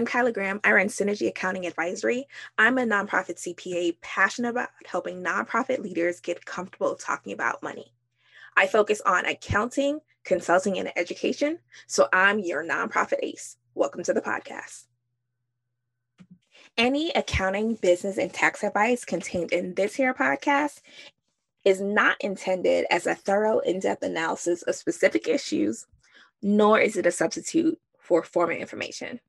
I'm Kyla Graham. I run Synergy Accounting Advisory. I'm a nonprofit CPA passionate about helping nonprofit leaders get comfortable talking about money. I focus on accounting, consulting, and education. So I'm your nonprofit ace. Welcome to the podcast. Any accounting, business, and tax advice contained in this here podcast is not intended as a thorough, in depth analysis of specific issues, nor is it a substitute for formal information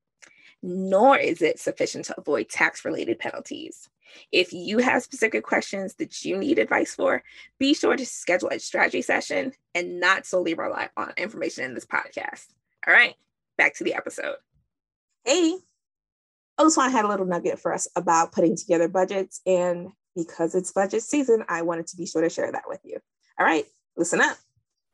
nor is it sufficient to avoid tax related penalties. If you have specific questions that you need advice for, be sure to schedule a strategy session and not solely rely on information in this podcast. All right, back to the episode. Hey, Oswan had a little nugget for us about putting together budgets. And because it's budget season, I wanted to be sure to share that with you. All right, listen up.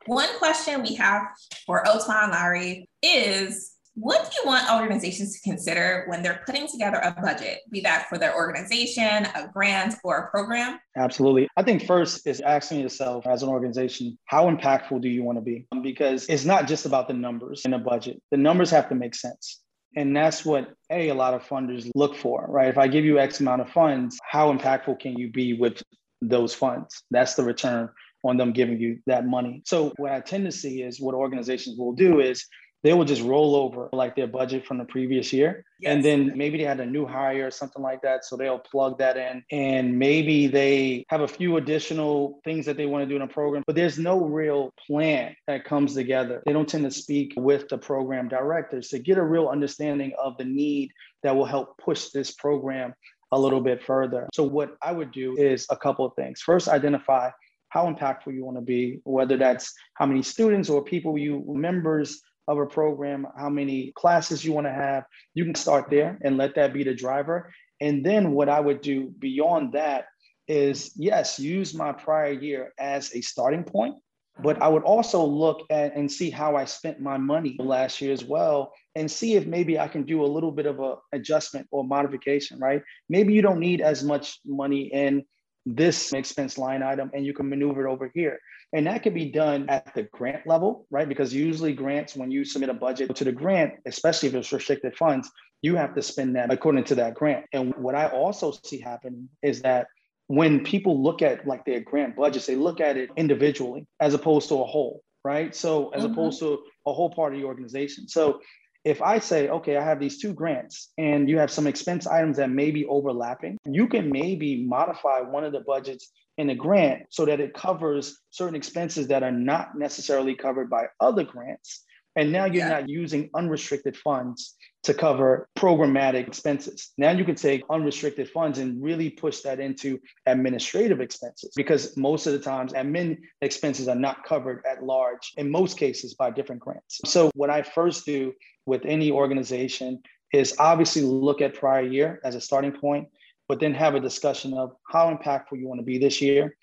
One question we have for Othman Larry is what do you want organizations to consider when they're putting together a budget, be that for their organization, a grant, or a program? Absolutely. I think first is asking yourself as an organization, how impactful do you want to be? Um, because it's not just about the numbers in a budget, the numbers have to make sense. And that's what a, a lot of funders look for, right? If I give you X amount of funds, how impactful can you be with those funds? That's the return on them giving you that money. So what I tend to see is what organizations will do is they will just roll over like their budget from the previous year. Yes. And then maybe they had a new hire or something like that. So they'll plug that in. And maybe they have a few additional things that they want to do in a program, but there's no real plan that comes together. They don't tend to speak with the program directors to get a real understanding of the need that will help push this program a little bit further. So, what I would do is a couple of things. First, identify how impactful you want to be, whether that's how many students or people you members of a program, how many classes you want to have. You can start there and let that be the driver. And then what I would do beyond that is yes, use my prior year as a starting point, but I would also look at and see how I spent my money last year as well and see if maybe I can do a little bit of a adjustment or modification, right? Maybe you don't need as much money in this expense line item and you can maneuver it over here. And that can be done at the grant level, right? Because usually grants, when you submit a budget to the grant, especially if it's restricted funds, you have to spend that according to that grant. And what I also see happening is that when people look at like their grant budgets, they look at it individually as opposed to a whole, right? So as mm-hmm. opposed to a whole part of the organization. So if I say, okay, I have these two grants and you have some expense items that may be overlapping, you can maybe modify one of the budgets in a grant so that it covers certain expenses that are not necessarily covered by other grants. And now you're yeah. not using unrestricted funds to cover programmatic expenses. Now you can take unrestricted funds and really push that into administrative expenses because most of the times admin expenses are not covered at large in most cases by different grants. So what I first do with any organization is obviously look at prior year as a starting point, but then have a discussion of how impactful you want to be this year.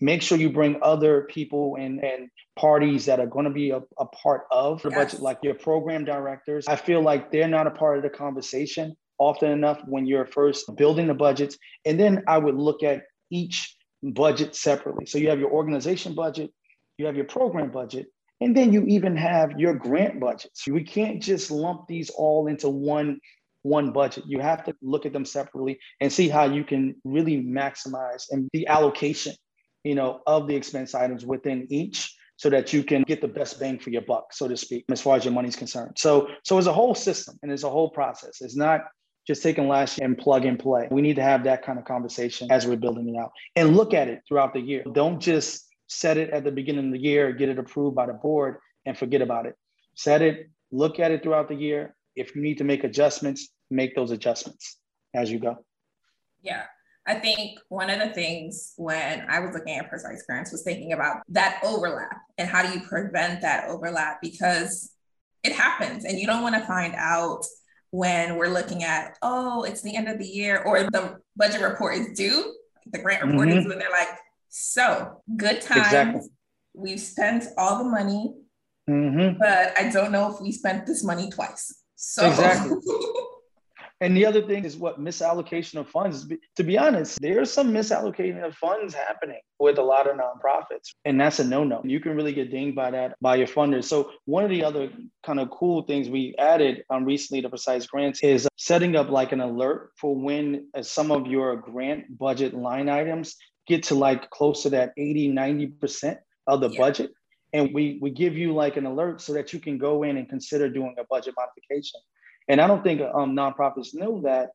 Make sure you bring other people and, and parties that are going to be a, a part of the yes. budget, like your program directors. I feel like they're not a part of the conversation often enough when you're first building the budgets. And then I would look at each budget separately. So you have your organization budget, you have your program budget, and then you even have your grant budgets. We can't just lump these all into one one budget. You have to look at them separately and see how you can really maximize and the allocation, you know, of the expense items within each so that you can get the best bang for your buck, so to speak, as far as your money's concerned. So so it's a whole system and it's a whole process. It's not just taking last year and plug and play. We need to have that kind of conversation as we're building it out and look at it throughout the year. Don't just set it at the beginning of the year, get it approved by the board, and forget about it. Set it, look at it throughout the year. If you need to make adjustments, make those adjustments as you go. Yeah. I think one of the things when I was looking at precise grants was thinking about that overlap and how do you prevent that overlap because it happens and you don't want to find out when we're looking at, oh, it's the end of the year or the budget report is due. The grant report mm-hmm. is when they're like, so good times. Exactly. We've spent all the money, mm-hmm. but I don't know if we spent this money twice. So exactly. And the other thing is what misallocation of funds. To be honest, there's some misallocation of funds happening with a lot of nonprofits, and that's a no-no. You can really get dinged by that by your funders. So one of the other kind of cool things we added um, recently to Precise Grants is setting up like an alert for when uh, some of your grant budget line items get to like close to that 80, 90% of the yeah. budget. And we we give you like an alert so that you can go in and consider doing a budget modification. And I don't think um, nonprofits know that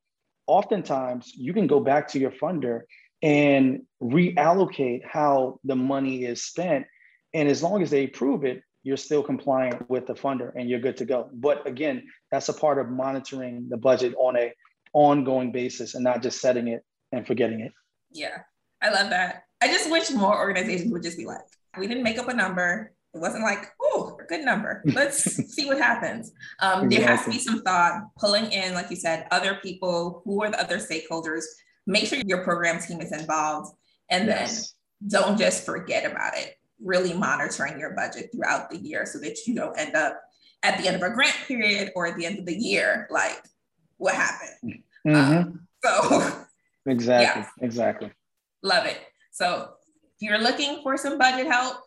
oftentimes you can go back to your funder and reallocate how the money is spent. And as long as they approve it, you're still compliant with the funder and you're good to go. But again, that's a part of monitoring the budget on a ongoing basis and not just setting it and forgetting it. Yeah, I love that. I just wish more organizations would just be like, we didn't make up a number. It wasn't like, oh, a good number. Let's see what happens. Um, exactly. There has to be some thought, pulling in, like you said, other people who are the other stakeholders. Make sure your program team is involved, and yes. then don't just forget about it. Really monitoring your budget throughout the year so that you don't end up at the end of a grant period or at the end of the year like, what happened? Mm-hmm. Um, so exactly, yeah. exactly. Love it. So if you're looking for some budget help,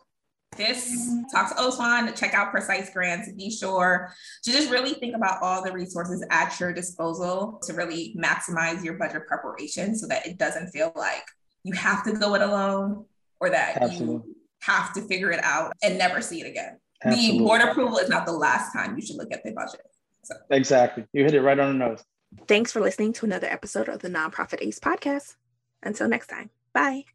this mm-hmm. talk to Oswan, check out Precise Grants. Be sure to just really think about all the resources at your disposal to really maximize your budget preparation so that it doesn't feel like you have to go it alone or that Absolutely. you have to figure it out and never see it again. Absolutely. The board approval is not the last time you should look at the budget. So. Exactly. You hit it right on the nose. Thanks for listening to another episode of the Nonprofit Ace podcast. Until next time, bye.